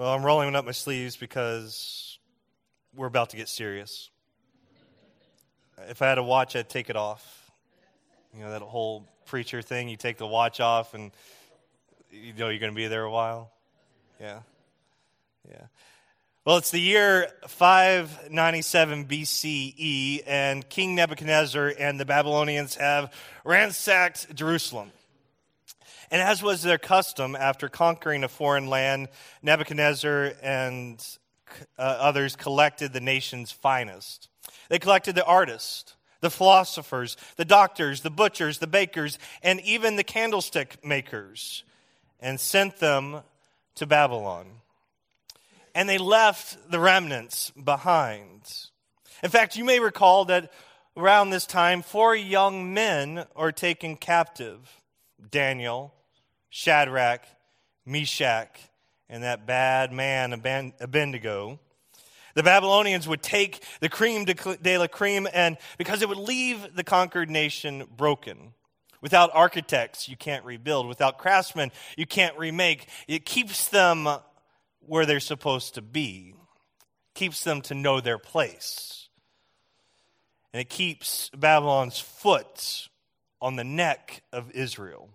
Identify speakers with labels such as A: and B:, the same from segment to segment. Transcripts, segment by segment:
A: Well, I'm rolling up my sleeves because we're about to get serious. If I had a watch, I'd take it off. You know, that whole preacher thing, you take the watch off and you know you're going to be there a while. Yeah. Yeah. Well, it's the year 597 BCE, and King Nebuchadnezzar and the Babylonians have ransacked Jerusalem. And as was their custom, after conquering a foreign land, Nebuchadnezzar and uh, others collected the nation's finest. They collected the artists, the philosophers, the doctors, the butchers, the bakers, and even the candlestick makers, and sent them to Babylon. And they left the remnants behind. In fact, you may recall that around this time, four young men are taken captive Daniel, Shadrach, Meshach, and that bad man Abednego. The Babylonians would take the cream de la cream, and because it would leave the conquered nation broken. Without architects, you can't rebuild. Without craftsmen, you can't remake. It keeps them where they're supposed to be, keeps them to know their place. And it keeps Babylon's foot on the neck of Israel.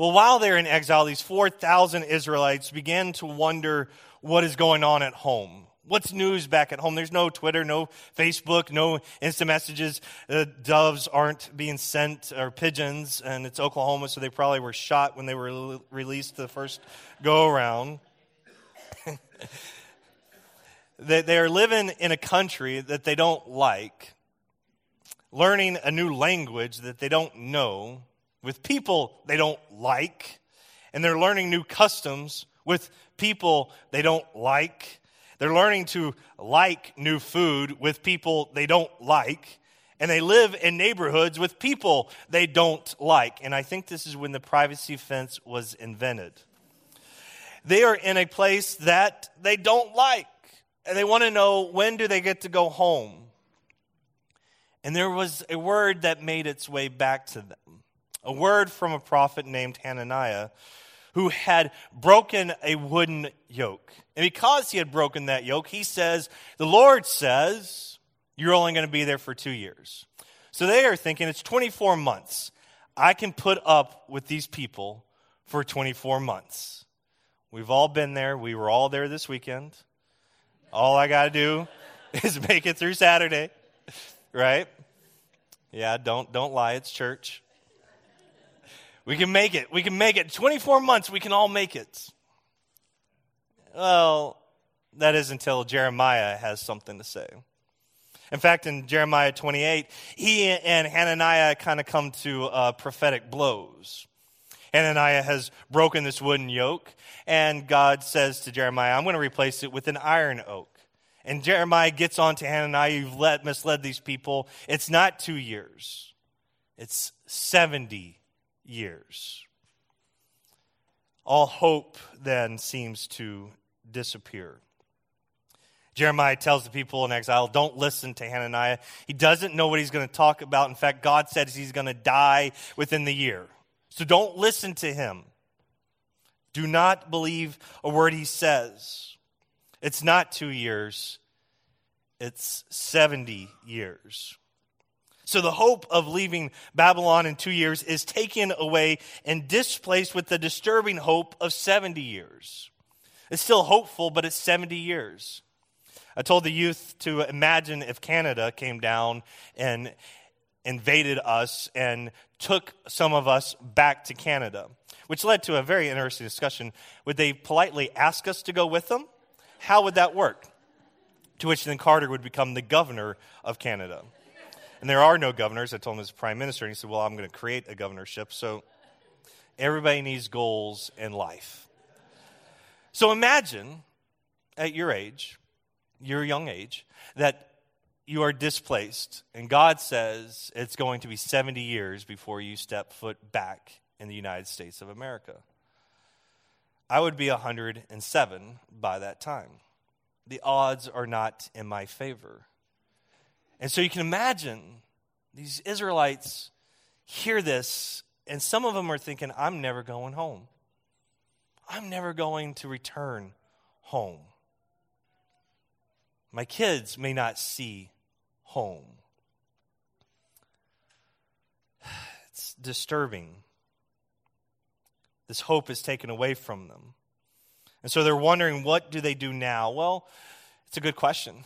A: Well, while they're in exile, these 4,000 Israelites began to wonder what is going on at home. What's news back at home? There's no Twitter, no Facebook, no instant messages. Uh, doves aren't being sent, or pigeons, and it's Oklahoma, so they probably were shot when they were released the first go around. they, they are living in a country that they don't like, learning a new language that they don't know, with people they don't like, and they're learning new customs with people they don't like. They're learning to like new food with people they don't like. And they live in neighborhoods with people they don't like. And I think this is when the privacy fence was invented. They are in a place that they don't like. And they want to know when do they get to go home. And there was a word that made its way back to them a word from a prophet named Hananiah who had broken a wooden yoke. And because he had broken that yoke, he says, The Lord says, you're only going to be there for two years. So they are thinking it's 24 months. I can put up with these people for 24 months. We've all been there. We were all there this weekend. All I got to do is make it through Saturday, right? Yeah, don't don't lie. It's church. We can make it. We can make it. 24 months, we can all make it. Well, that is until Jeremiah has something to say. In fact, in Jeremiah 28, he and Hananiah kind of come to uh, prophetic blows. Hananiah has broken this wooden yoke, and God says to Jeremiah, I'm going to replace it with an iron oak. And Jeremiah gets on to Hananiah, you've let, misled these people. It's not two years, it's 70 years. All hope then seems to disappear. Jeremiah tells the people in exile, don't listen to Hananiah. He doesn't know what he's going to talk about. In fact, God says he's going to die within the year. So don't listen to him. Do not believe a word he says. It's not two years, it's 70 years. So the hope of leaving Babylon in two years is taken away and displaced with the disturbing hope of 70 years. It's still hopeful, but it's 70 years. I told the youth to imagine if Canada came down and invaded us and took some of us back to Canada, which led to a very interesting discussion. Would they politely ask us to go with them? How would that work? To which then Carter would become the governor of Canada. And there are no governors. I told him as prime minister, and he said, Well, I'm going to create a governorship. So everybody needs goals in life. So imagine at your age, your young age, that you are displaced, and God says it's going to be 70 years before you step foot back in the United States of America. I would be 107 by that time. The odds are not in my favor. And so you can imagine these Israelites hear this, and some of them are thinking, I'm never going home. I'm never going to return home. My kids may not see home. It's disturbing. This hope is taken away from them. And so they're wondering, what do they do now? Well, it's a good question.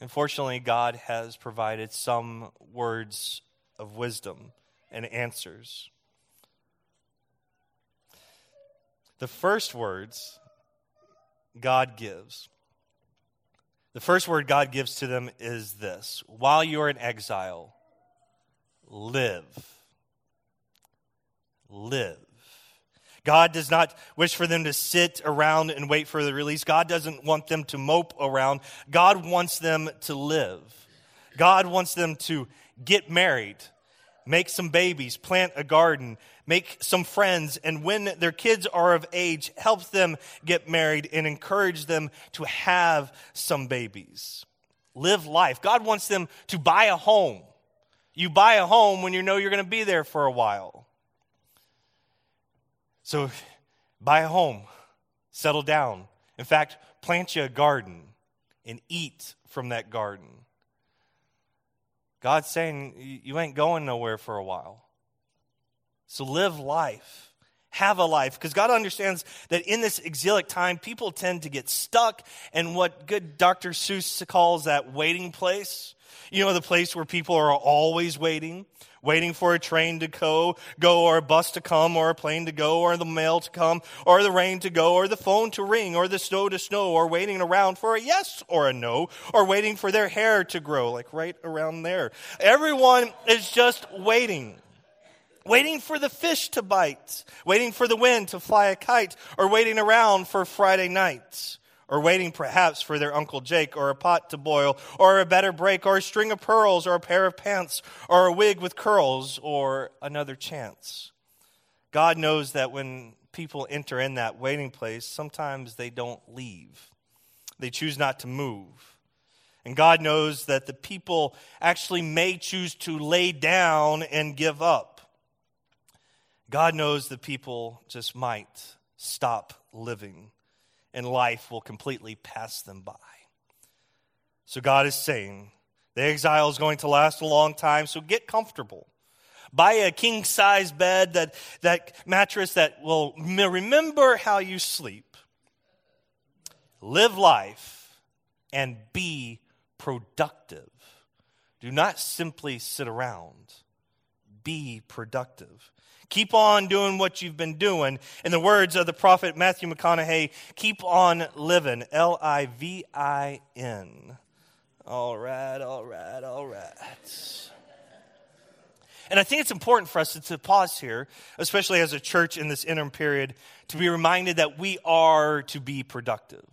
A: Unfortunately, God has provided some words of wisdom and answers. The first words God gives, the first word God gives to them is this While you're in exile, live. Live. God does not wish for them to sit around and wait for the release. God doesn't want them to mope around. God wants them to live. God wants them to get married, make some babies, plant a garden, make some friends, and when their kids are of age, help them get married and encourage them to have some babies. Live life. God wants them to buy a home. You buy a home when you know you're going to be there for a while. So buy a home, settle down. In fact, plant you a garden and eat from that garden. God's saying you ain't going nowhere for a while. So live life. Have a life. Because God understands that in this exilic time, people tend to get stuck in what good Dr. Seuss calls that waiting place. You know, the place where people are always waiting, waiting for a train to go, go, or a bus to come, or a plane to go, or the mail to come, or the rain to go, or the phone to ring, or the snow to snow, or waiting around for a yes or a no, or waiting for their hair to grow, like right around there. Everyone is just waiting. Waiting for the fish to bite, waiting for the wind to fly a kite, or waiting around for Friday nights or waiting perhaps for their Uncle Jake, or a pot to boil, or a better break, or a string of pearls, or a pair of pants, or a wig with curls, or another chance. God knows that when people enter in that waiting place, sometimes they don't leave, they choose not to move. And God knows that the people actually may choose to lay down and give up. God knows the people just might stop living and life will completely pass them by. So God is saying the exile is going to last a long time, so get comfortable. Buy a king size bed, that, that mattress that will remember how you sleep. Live life and be productive. Do not simply sit around, be productive. Keep on doing what you've been doing. In the words of the prophet Matthew McConaughey, keep on living. L I V I N. All right, all right, all right. And I think it's important for us to, to, pause here, especially as a church in this interim period, to be reminded that we are to be productive.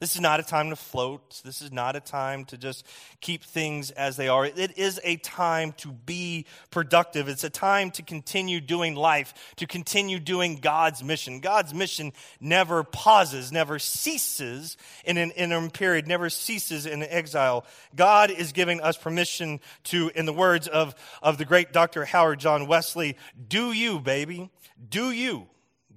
A: This is not a time to float. This is not a time to just keep things as they are. It is a time to be productive. It's a time to continue doing life, to continue doing God's mission. God's mission never pauses, never ceases in an interim period, never ceases in exile. God is giving us permission to, in the words of, of the great Dr. Howard John Wesley, do you, baby. Do you.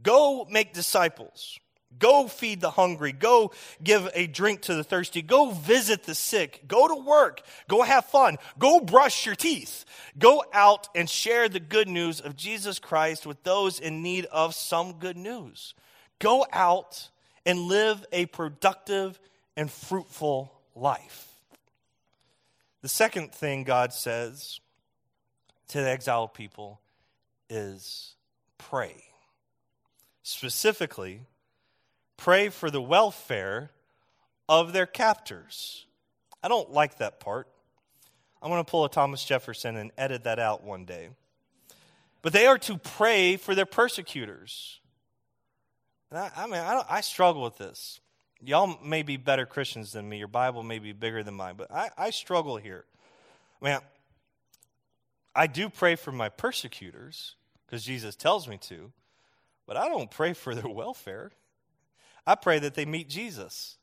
A: Go make disciples. Go feed the hungry. Go give a drink to the thirsty. Go visit the sick. Go to work. Go have fun. Go brush your teeth. Go out and share the good news of Jesus Christ with those in need of some good news. Go out and live a productive and fruitful life. The second thing God says to the exiled people is pray. Specifically, pray for the welfare of their captors. I don't like that part. I'm going to pull a Thomas Jefferson and edit that out one day. But they are to pray for their persecutors. I, I, mean, I, I, struggle with this. Y'all may be better Christians than me. Your Bible may be bigger than mine, but I, I struggle here. Man, I do pray for my persecutors because Jesus tells me to, but I don't pray for their welfare. I pray that they meet Jesus.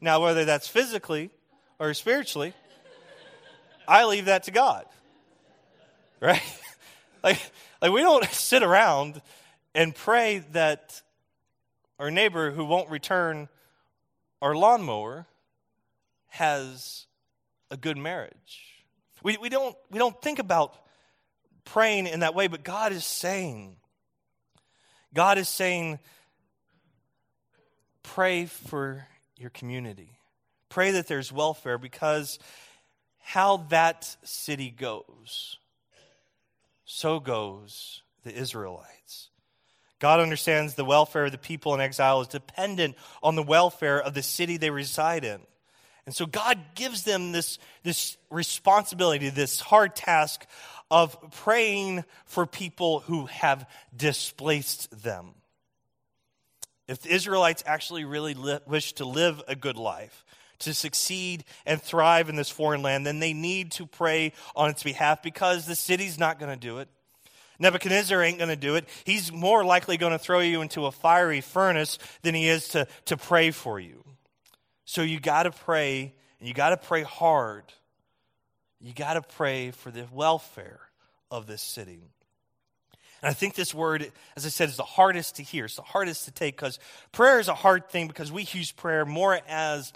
A: Now, whether that's physically or spiritually, I leave that to God. Right? like, like we don't sit around and pray that our neighbor who won't return our lawnmower has a good marriage. We, we, don't, we don't think about praying in that way, but God is saying, God is saying, pray for your community. Pray that there's welfare because how that city goes, so goes the Israelites. God understands the welfare of the people in exile is dependent on the welfare of the city they reside in. And so God gives them this, this responsibility, this hard task of praying for people who have displaced them. If the Israelites actually really li- wish to live a good life, to succeed and thrive in this foreign land, then they need to pray on its behalf because the city's not going to do it. Nebuchadnezzar ain't going to do it. He's more likely going to throw you into a fiery furnace than he is to, to pray for you. So you got to pray, and you got to pray hard. You got to pray for the welfare of this city. And I think this word, as I said, is the hardest to hear. It's the hardest to take because prayer is a hard thing because we use prayer more as,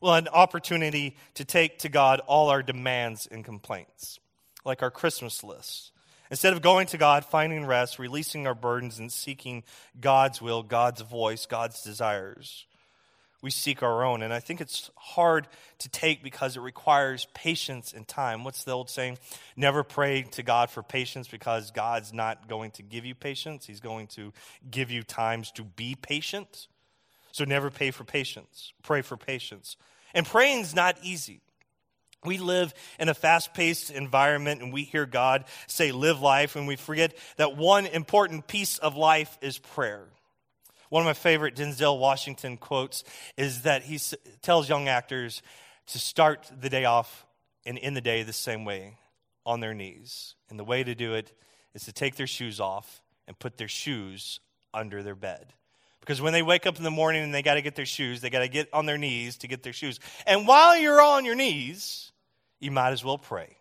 A: well, an opportunity to take to God all our demands and complaints, like our Christmas list. Instead of going to God, finding rest, releasing our burdens, and seeking God's will, God's voice, God's desires, we seek our own. And I think it's hard to take because it requires patience and time. What's the old saying? Never pray to God for patience because God's not going to give you patience. He's going to give you times to be patient. So never pay for patience. Pray for patience. And praying's not easy. We live in a fast paced environment and we hear God say, live life, and we forget that one important piece of life is prayer. One of my favorite Denzel Washington quotes is that he tells young actors to start the day off and end the day the same way on their knees. And the way to do it is to take their shoes off and put their shoes under their bed. Because when they wake up in the morning and they got to get their shoes, they got to get on their knees to get their shoes. And while you're on your knees, you might as well pray.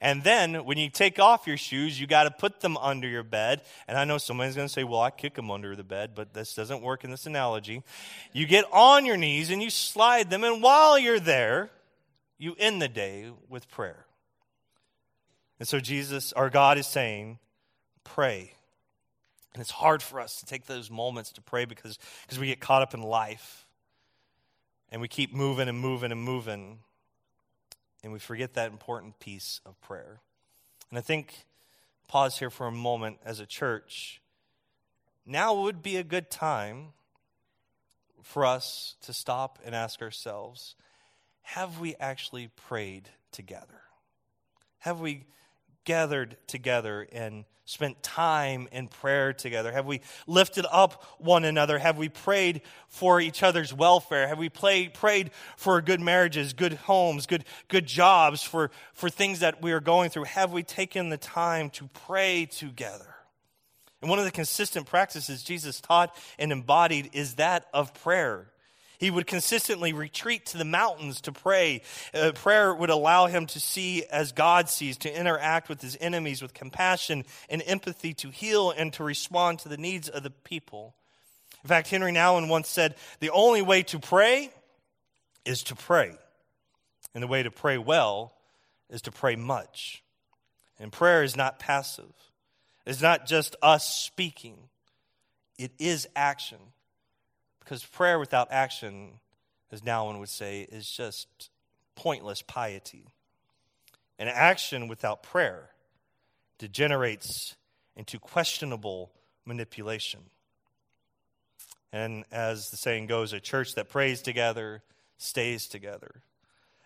A: And then when you take off your shoes, you got to put them under your bed. And I know somebody's going to say, well, I kick them under the bed, but this doesn't work in this analogy. You get on your knees and you slide them. And while you're there, you end the day with prayer. And so Jesus, our God, is saying, pray. And it's hard for us to take those moments to pray because, because we get caught up in life. And we keep moving and moving and moving and we forget that important piece of prayer. And I think, pause here for a moment as a church. Now would be a good time for us to stop and ask ourselves have we actually prayed together? Have we gathered together and spent time in prayer together? Have we lifted up one another? Have we prayed for each other's welfare? Have we play, prayed for good marriages, good homes, good, good jobs, for, for things that we are going through? Have we taken the time to pray together? And one of the consistent practices Jesus taught and embodied is that of prayer. He would consistently retreat to the mountains to pray. Uh, prayer would allow him to see as God sees, to interact with his enemies with compassion and empathy, to heal and to respond to the needs of the people. In fact, Henry Nouwen once said, The only way to pray is to pray. And the way to pray well is to pray much. And prayer is not passive, it's not just us speaking, it is action. Because prayer without action, as Nouwen would say, is just pointless piety. And action without prayer degenerates into questionable manipulation. And as the saying goes, a church that prays together stays together.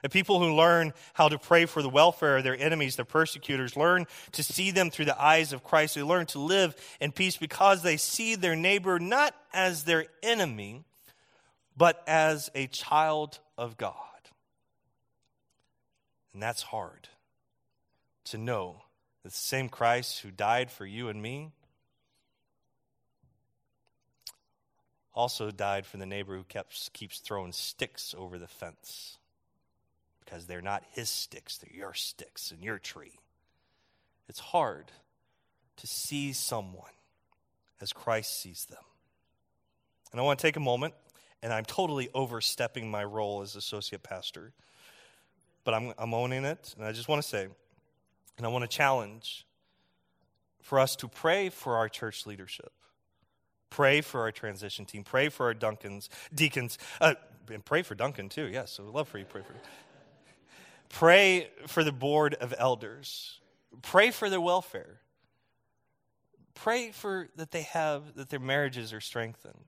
A: A people who learn how to pray for the welfare of their enemies, their persecutors, learn to see them through the eyes of Christ. They learn to live in peace because they see their neighbor not as their enemy, but as a child of God. And that's hard to know that the same Christ who died for you and me also died for the neighbor who kept, keeps throwing sticks over the fence because they're not his sticks, they're your sticks and your tree. It's hard to see someone as Christ sees them. And I want to take a moment and I'm totally overstepping my role as associate pastor. But I'm, I'm owning it, and I just want to say, and I want to challenge for us to pray for our church leadership. Pray for our transition team. Pray for our Duncans, deacons, uh, and pray for Duncan too. Yes, so we'd love for you. Pray for. Pray for the board of elders. Pray for their welfare. Pray for that they have that their marriages are strengthened,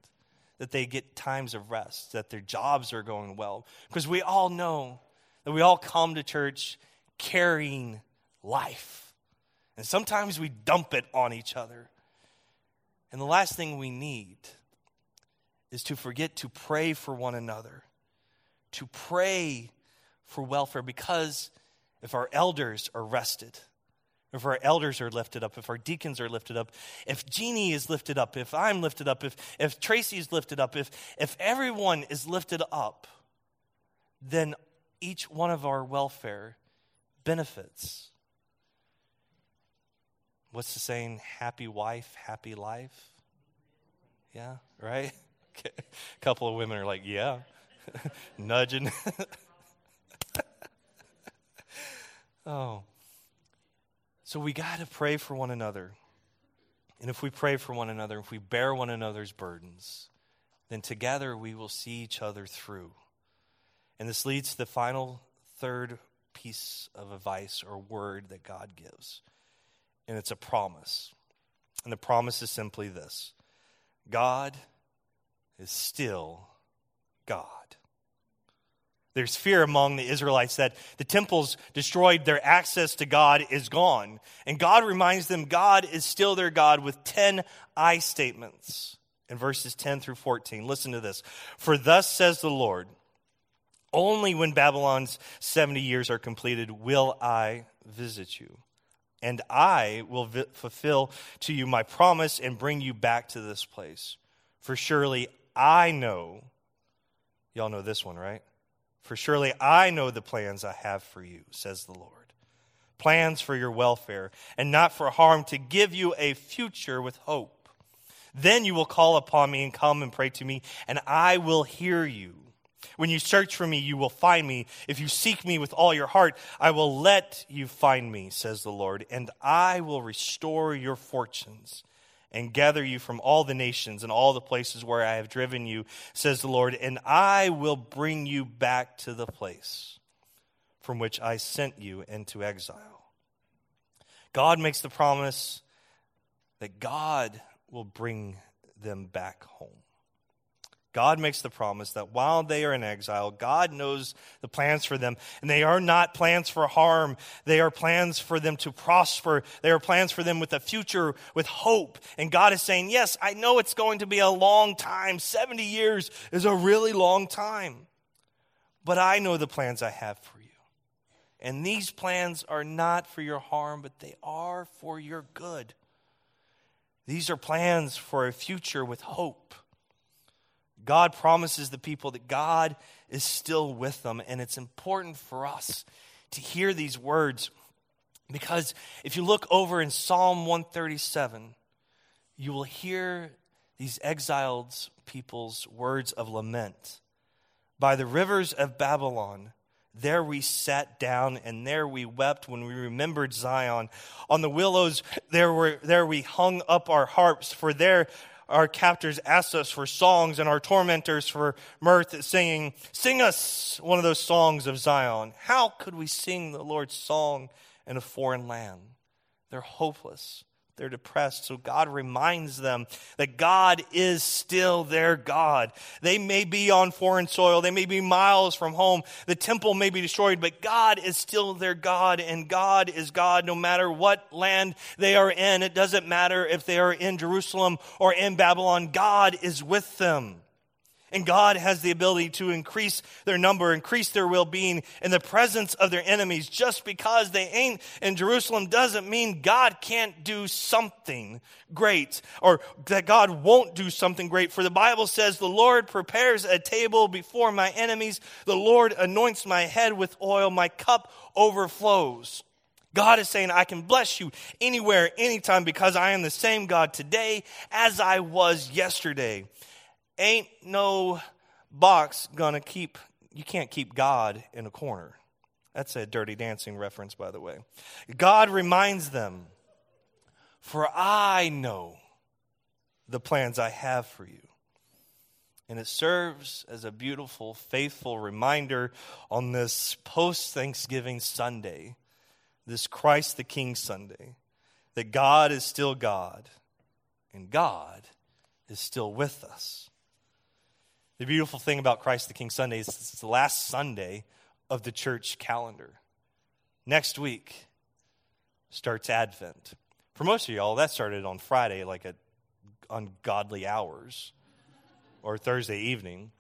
A: that they get times of rest, that their jobs are going well. Because we all know that we all come to church carrying life. And sometimes we dump it on each other. And the last thing we need is to forget to pray for one another, to pray for welfare, because if our elders are rested, if our elders are lifted up, if our deacons are lifted up, if Jeannie is lifted up, if I'm lifted up, if, if Tracy is lifted up, if, if everyone is lifted up, then each one of our welfare benefits. What's the saying? Happy wife, happy life? Yeah, right? A couple of women are like, yeah, nudging. oh. So we got to pray for one another. And if we pray for one another, if we bear one another's burdens, then together we will see each other through. And this leads to the final third piece of advice or word that God gives. And it's a promise. And the promise is simply this God is still God. There's fear among the Israelites that the temples destroyed, their access to God is gone. And God reminds them God is still their God with 10 I statements in verses 10 through 14. Listen to this. For thus says the Lord, only when Babylon's 70 years are completed will I visit you. And I will fulfill to you my promise and bring you back to this place. For surely I know, y'all know this one, right? For surely I know the plans I have for you, says the Lord. Plans for your welfare and not for harm, to give you a future with hope. Then you will call upon me and come and pray to me, and I will hear you. When you search for me, you will find me. If you seek me with all your heart, I will let you find me, says the Lord, and I will restore your fortunes and gather you from all the nations and all the places where I have driven you, says the Lord, and I will bring you back to the place from which I sent you into exile. God makes the promise that God will bring them back home. God makes the promise that while they are in exile, God knows the plans for them. And they are not plans for harm. They are plans for them to prosper. They are plans for them with a future, with hope. And God is saying, Yes, I know it's going to be a long time. 70 years is a really long time. But I know the plans I have for you. And these plans are not for your harm, but they are for your good. These are plans for a future with hope. God promises the people that God is still with them. And it's important for us to hear these words because if you look over in Psalm 137, you will hear these exiled people's words of lament. By the rivers of Babylon, there we sat down and there we wept when we remembered Zion. On the willows, there, were, there we hung up our harps, for there our captors asked us for songs and our tormentors for mirth, singing, Sing us one of those songs of Zion. How could we sing the Lord's song in a foreign land? They're hopeless. They're depressed. So God reminds them that God is still their God. They may be on foreign soil. They may be miles from home. The temple may be destroyed, but God is still their God and God is God no matter what land they are in. It doesn't matter if they are in Jerusalem or in Babylon. God is with them. And God has the ability to increase their number, increase their well being in the presence of their enemies. Just because they ain't in Jerusalem doesn't mean God can't do something great or that God won't do something great. For the Bible says, The Lord prepares a table before my enemies, the Lord anoints my head with oil, my cup overflows. God is saying, I can bless you anywhere, anytime, because I am the same God today as I was yesterday ain't no box to keep, you can't keep God in a corner. That's a dirty dancing reference, by the way. God reminds them, For I know the plans I have for you. And it serves as a beautiful, faithful reminder on this post Thanksgiving Sunday, this Christ the King Sunday, that God is still God and God is still with us. The beautiful thing about Christ the King Sunday is it's the last Sunday of the church calendar. Next week starts Advent. For most of y'all, that started on Friday, like at ungodly hours, or Thursday evening.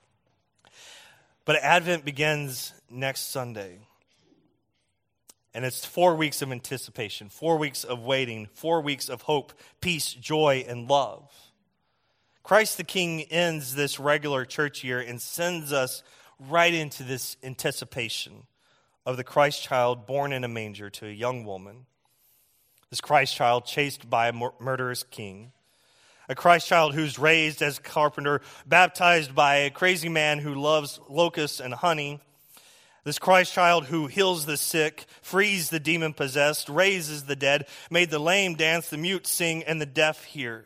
A: But Advent begins next Sunday. And it's four weeks of anticipation, four weeks of waiting, four weeks of hope, peace, joy, and love. Christ the King ends this regular church year and sends us right into this anticipation of the Christ child born in a manger to a young woman. This Christ child chased by a murderous king. A Christ child who's raised as a carpenter, baptized by a crazy man who loves locusts and honey this Christ child who heals the sick, frees the demon possessed, raises the dead, made the lame dance, the mute sing, and the deaf hear.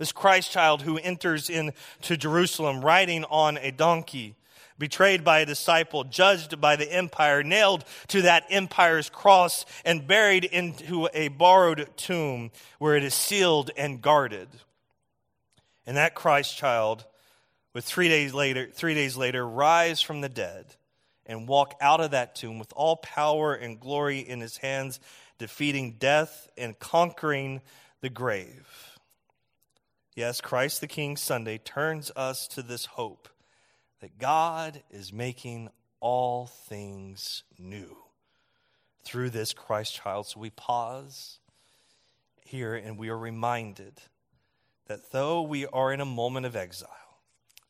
A: This Christ child who enters into Jerusalem riding on a donkey, betrayed by a disciple, judged by the empire, nailed to that empire's cross, and buried into a borrowed tomb where it is sealed and guarded. And that Christ child, with three days later, three days later, rise from the dead and walk out of that tomb with all power and glory in his hands, defeating death and conquering the grave. Yes, Christ the King Sunday turns us to this hope that God is making all things new through this Christ child. So we pause here and we are reminded that though we are in a moment of exile,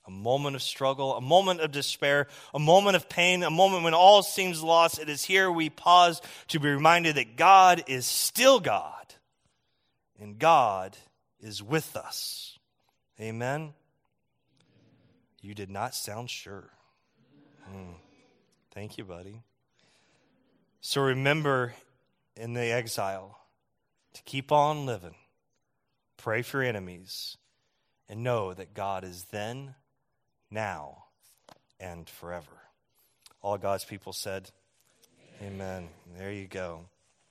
A: a moment of struggle, a moment of despair, a moment of pain, a moment when all seems lost. It is here we pause to be reminded that God is still God and God is with us. Amen. You did not sound sure. Mm. Thank you, buddy. So remember in the exile to keep on living, pray for enemies, and know that God is then now, and forever. All God's people said, Amen. Amen. There you go.